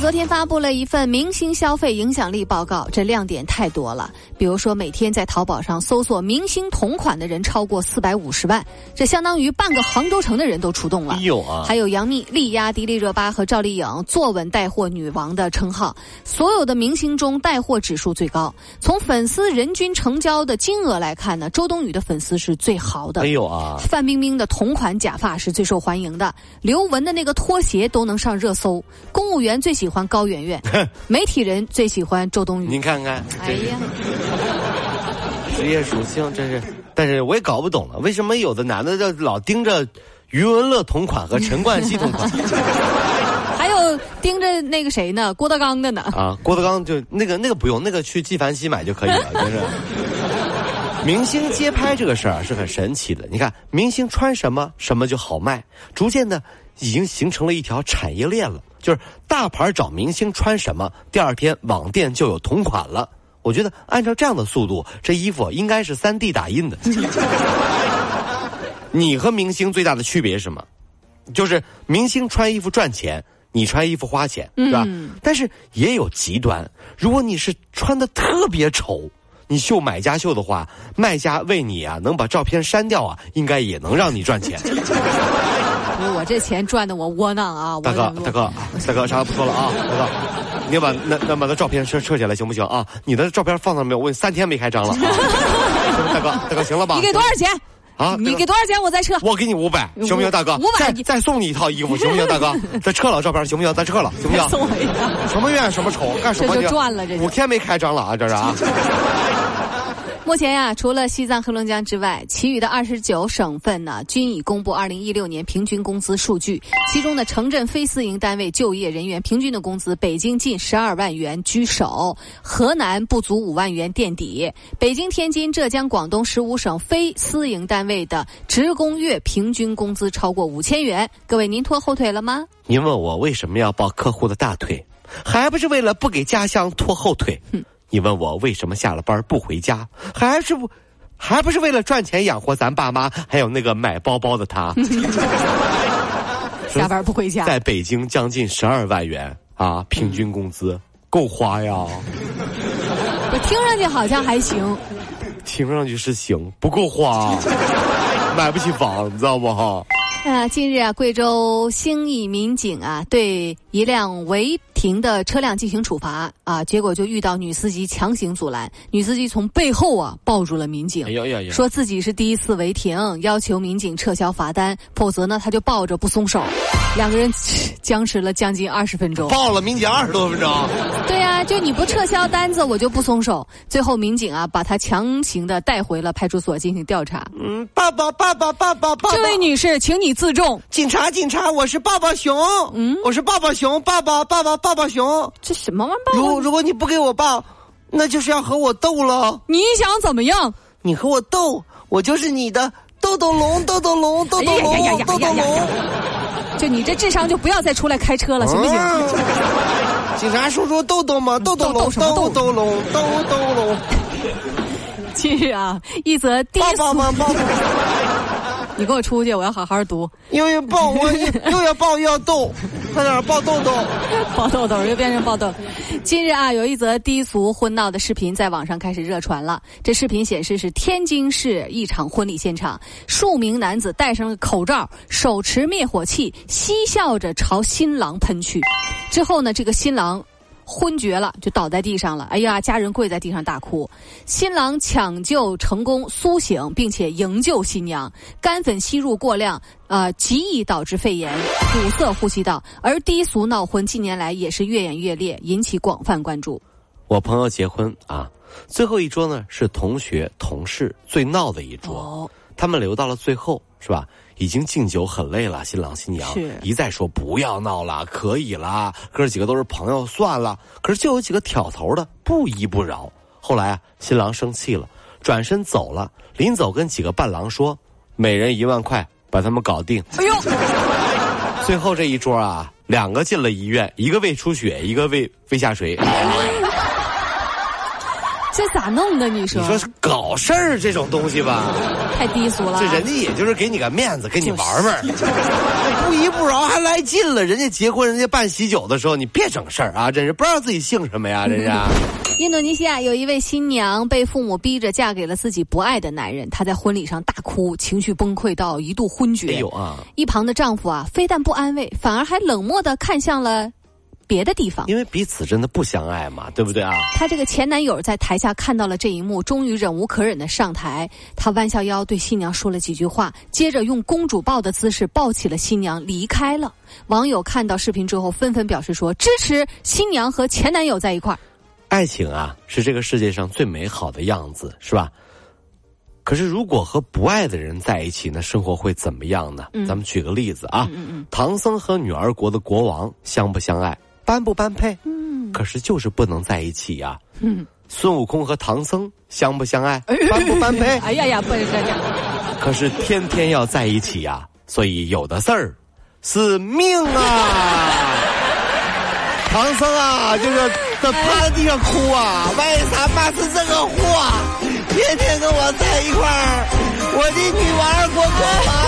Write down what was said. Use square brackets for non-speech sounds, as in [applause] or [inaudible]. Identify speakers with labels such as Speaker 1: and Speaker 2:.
Speaker 1: 昨天发布了一份明星消费影响力报告，这亮点太多了。比如说，每天在淘宝上搜索明星同款的人超过四百五十万，这相当于半个杭州城的人都出动了。
Speaker 2: 有啊，
Speaker 1: 还有杨幂力压迪丽热巴和赵丽颖坐稳带货女王的称号。所有的明星中带货指数最高。从粉丝人均成交的金额来看呢，周冬雨的粉丝是最豪的。
Speaker 2: 哎呦啊，
Speaker 1: 范冰冰的同款假发是最受欢迎的，刘雯的那个拖鞋都能上热搜。公务员最喜欢高圆圆，[laughs] 媒体人最喜欢周冬雨。
Speaker 2: 您看看，
Speaker 1: 哎呀，
Speaker 2: 职业属性真是，但是我也搞不懂了，为什么有的男的就老盯着余文乐同款和陈冠希同款 [laughs]
Speaker 1: 还有盯着那个谁呢？郭德纲的呢？
Speaker 2: 啊？郭德纲就那个那个不用，那个去纪梵希买就可以了，[laughs] 真是。明星街拍这个事儿啊是很神奇的，你看明星穿什么什么就好卖，逐渐的已经形成了一条产业链了。就是大牌找明星穿什么，第二天网店就有同款了。我觉得按照这样的速度，这衣服应该是三 D 打印的。[laughs] 你和明星最大的区别是什么？就是明星穿衣服赚钱，你穿衣服花钱，是吧？但是也有极端，如果你是穿的特别丑，你秀买家秀的话，卖家为你啊能把照片删掉啊，应该也能让你赚钱。[laughs]
Speaker 1: 我这钱赚的我窝囊啊！
Speaker 2: 大哥，大哥，大哥，啥不说了啊？大哥，你把那那把那照片撤撤下来行不行啊？你的照片放那没有？我三天没开张了。[laughs] 大哥，大哥，行了吧？
Speaker 1: 你给多少钱？
Speaker 2: 啊，
Speaker 1: 你给多少钱我再撤？
Speaker 2: 我给你五百，行不行，大哥？
Speaker 1: 五百，
Speaker 2: 再再送你一套衣服，行不行，大哥？[laughs] 再撤了照片，行不行？咱撤了，行不行？[laughs]
Speaker 1: 送我一套。
Speaker 2: 什么怨什么仇？干什么？
Speaker 1: 这就赚了，这
Speaker 2: 五天没开张了啊，这是啊。
Speaker 1: 目前呀，除了西藏、黑龙江之外，其余的二十九省份呢，均已公布二零一六年平均工资数据。其中的城镇非私营单位就业人员平均的工资，北京近十二万元居首，河南不足五万元垫底。北京、天津、浙江、广东十五省非私营单位的职工月平均工资超过五千元。各位，您拖后腿了吗？
Speaker 2: 您问我为什么要抱客户的大腿，还不是为了不给家乡拖后腿？哼。你问我为什么下了班不回家，还是不，还不是为了赚钱养活咱爸妈，还有那个买包包的他。[laughs] [laughs]
Speaker 1: 下班不回家，
Speaker 2: 在北京将近十二万元啊，平均工资够花呀。
Speaker 1: 我听上去好像还行，
Speaker 2: 听上去是行，不够花，[laughs] 买不起房，你知道不哈？
Speaker 1: 啊，近日啊，贵州兴义民警啊，对一辆违停的车辆进行处罚啊，结果就遇到女司机强行阻拦，女司机从背后啊抱住了民警，
Speaker 2: 哎呀呀呀，
Speaker 1: 说自己是第一次违停，要求民警撤销罚单，否则呢他就抱着不松手，两个人僵持了将近二十分钟，
Speaker 2: 抱了民警二十多分钟。
Speaker 1: 对呀，就你不撤销单子，我就不松手。最后民警啊把他强行的带回了派出所进行调查。
Speaker 2: 嗯，爸爸，爸爸，爸爸，爸爸，
Speaker 1: 这位女士，请你自重。
Speaker 2: 警察，警察，我是抱抱熊。嗯，我是抱抱熊，爸爸爸，爸爸，抱抱熊。
Speaker 1: 这什么玩意儿？
Speaker 2: 如如果你不给我抱，那就是要和我斗了。
Speaker 1: 你想怎么样？
Speaker 2: 你和我斗，我就是你的豆豆龙，豆豆龙，豆豆龙，豆豆龙。
Speaker 1: 就你这智商，就不要再出来开车了，行不行？
Speaker 2: 警察叔叔，豆豆吗？豆豆龙，豆豆龙，豆豆龙。[laughs]
Speaker 1: 近日啊，一则低俗。
Speaker 2: 抱抱抱抱。
Speaker 1: 你给我出去！我要好好读。
Speaker 2: 又要抱我，[laughs] 又要抱又要逗，快点抱豆豆，[laughs]
Speaker 1: 抱豆豆又变成抱豆。近日啊，有一则低俗婚闹的视频在网上开始热传了。这视频显示是天津市一场婚礼现场，数名男子戴上了口罩，手持灭火器，嬉笑着朝新郎喷去。之后呢，这个新郎。昏厥了，就倒在地上了。哎呀，家人跪在地上大哭。新郎抢救成功苏醒，并且营救新娘。干粉吸入过量，啊，极易导致肺炎，堵塞呼吸道。而低俗闹婚近年来也是越演越烈，引起广泛关注。
Speaker 2: 我朋友结婚啊，最后一桌呢是同学同事最闹的一桌，他们留到了最后，是吧？已经敬酒很累了，新郎新娘一再说不要闹了，可以了，哥几个都是朋友，算了。可是就有几个挑头的不依不饶。后来啊，新郎生气了，转身走了。临走跟几个伴郎说：“每人一万块，把他们搞定。”哎呦！最后这一桌啊，两个进了医院，一个胃出血，一个胃胃下垂。
Speaker 1: 这咋弄的？你说？
Speaker 2: 你说搞事儿这种东西吧，
Speaker 1: 太低俗了。
Speaker 2: 这人家也就是给你个面子，跟你玩玩。不依不饶还来劲了。人家结婚，人家办喜酒的时候，你别整事儿啊！真是不知道自己姓什么呀！真是。[laughs]
Speaker 1: 印度尼西亚有一位新娘被父母逼着嫁给了自己不爱的男人，她在婚礼上大哭，情绪崩溃到一度昏厥。哎呦啊！一旁的丈夫啊，非但不安慰，反而还冷漠的看向了。别的地方，
Speaker 2: 因为彼此真的不相爱嘛，对不对啊？
Speaker 1: 她这个前男友在台下看到了这一幕，终于忍无可忍的上台，他弯下腰对新娘说了几句话，接着用公主抱的姿势抱起了新娘离开了。网友看到视频之后，纷纷表示说支持新娘和前男友在一块儿。
Speaker 2: 爱情啊，是这个世界上最美好的样子，是吧？可是如果和不爱的人在一起，那生活会怎么样呢？咱们举个例子啊，唐僧和女儿国的国王相不相爱？般不般配？嗯，可是就是不能在一起呀。嗯，孙悟空和唐僧相不相爱？般不般配？[laughs]
Speaker 1: 哎呀呀，不是这样。
Speaker 2: 可是天天要在一起呀，所以有的事儿是命啊。[laughs] 唐僧啊，就是在趴在地上哭啊，为啥妈是这个货？天天跟我在一块儿，我的女儿国国王。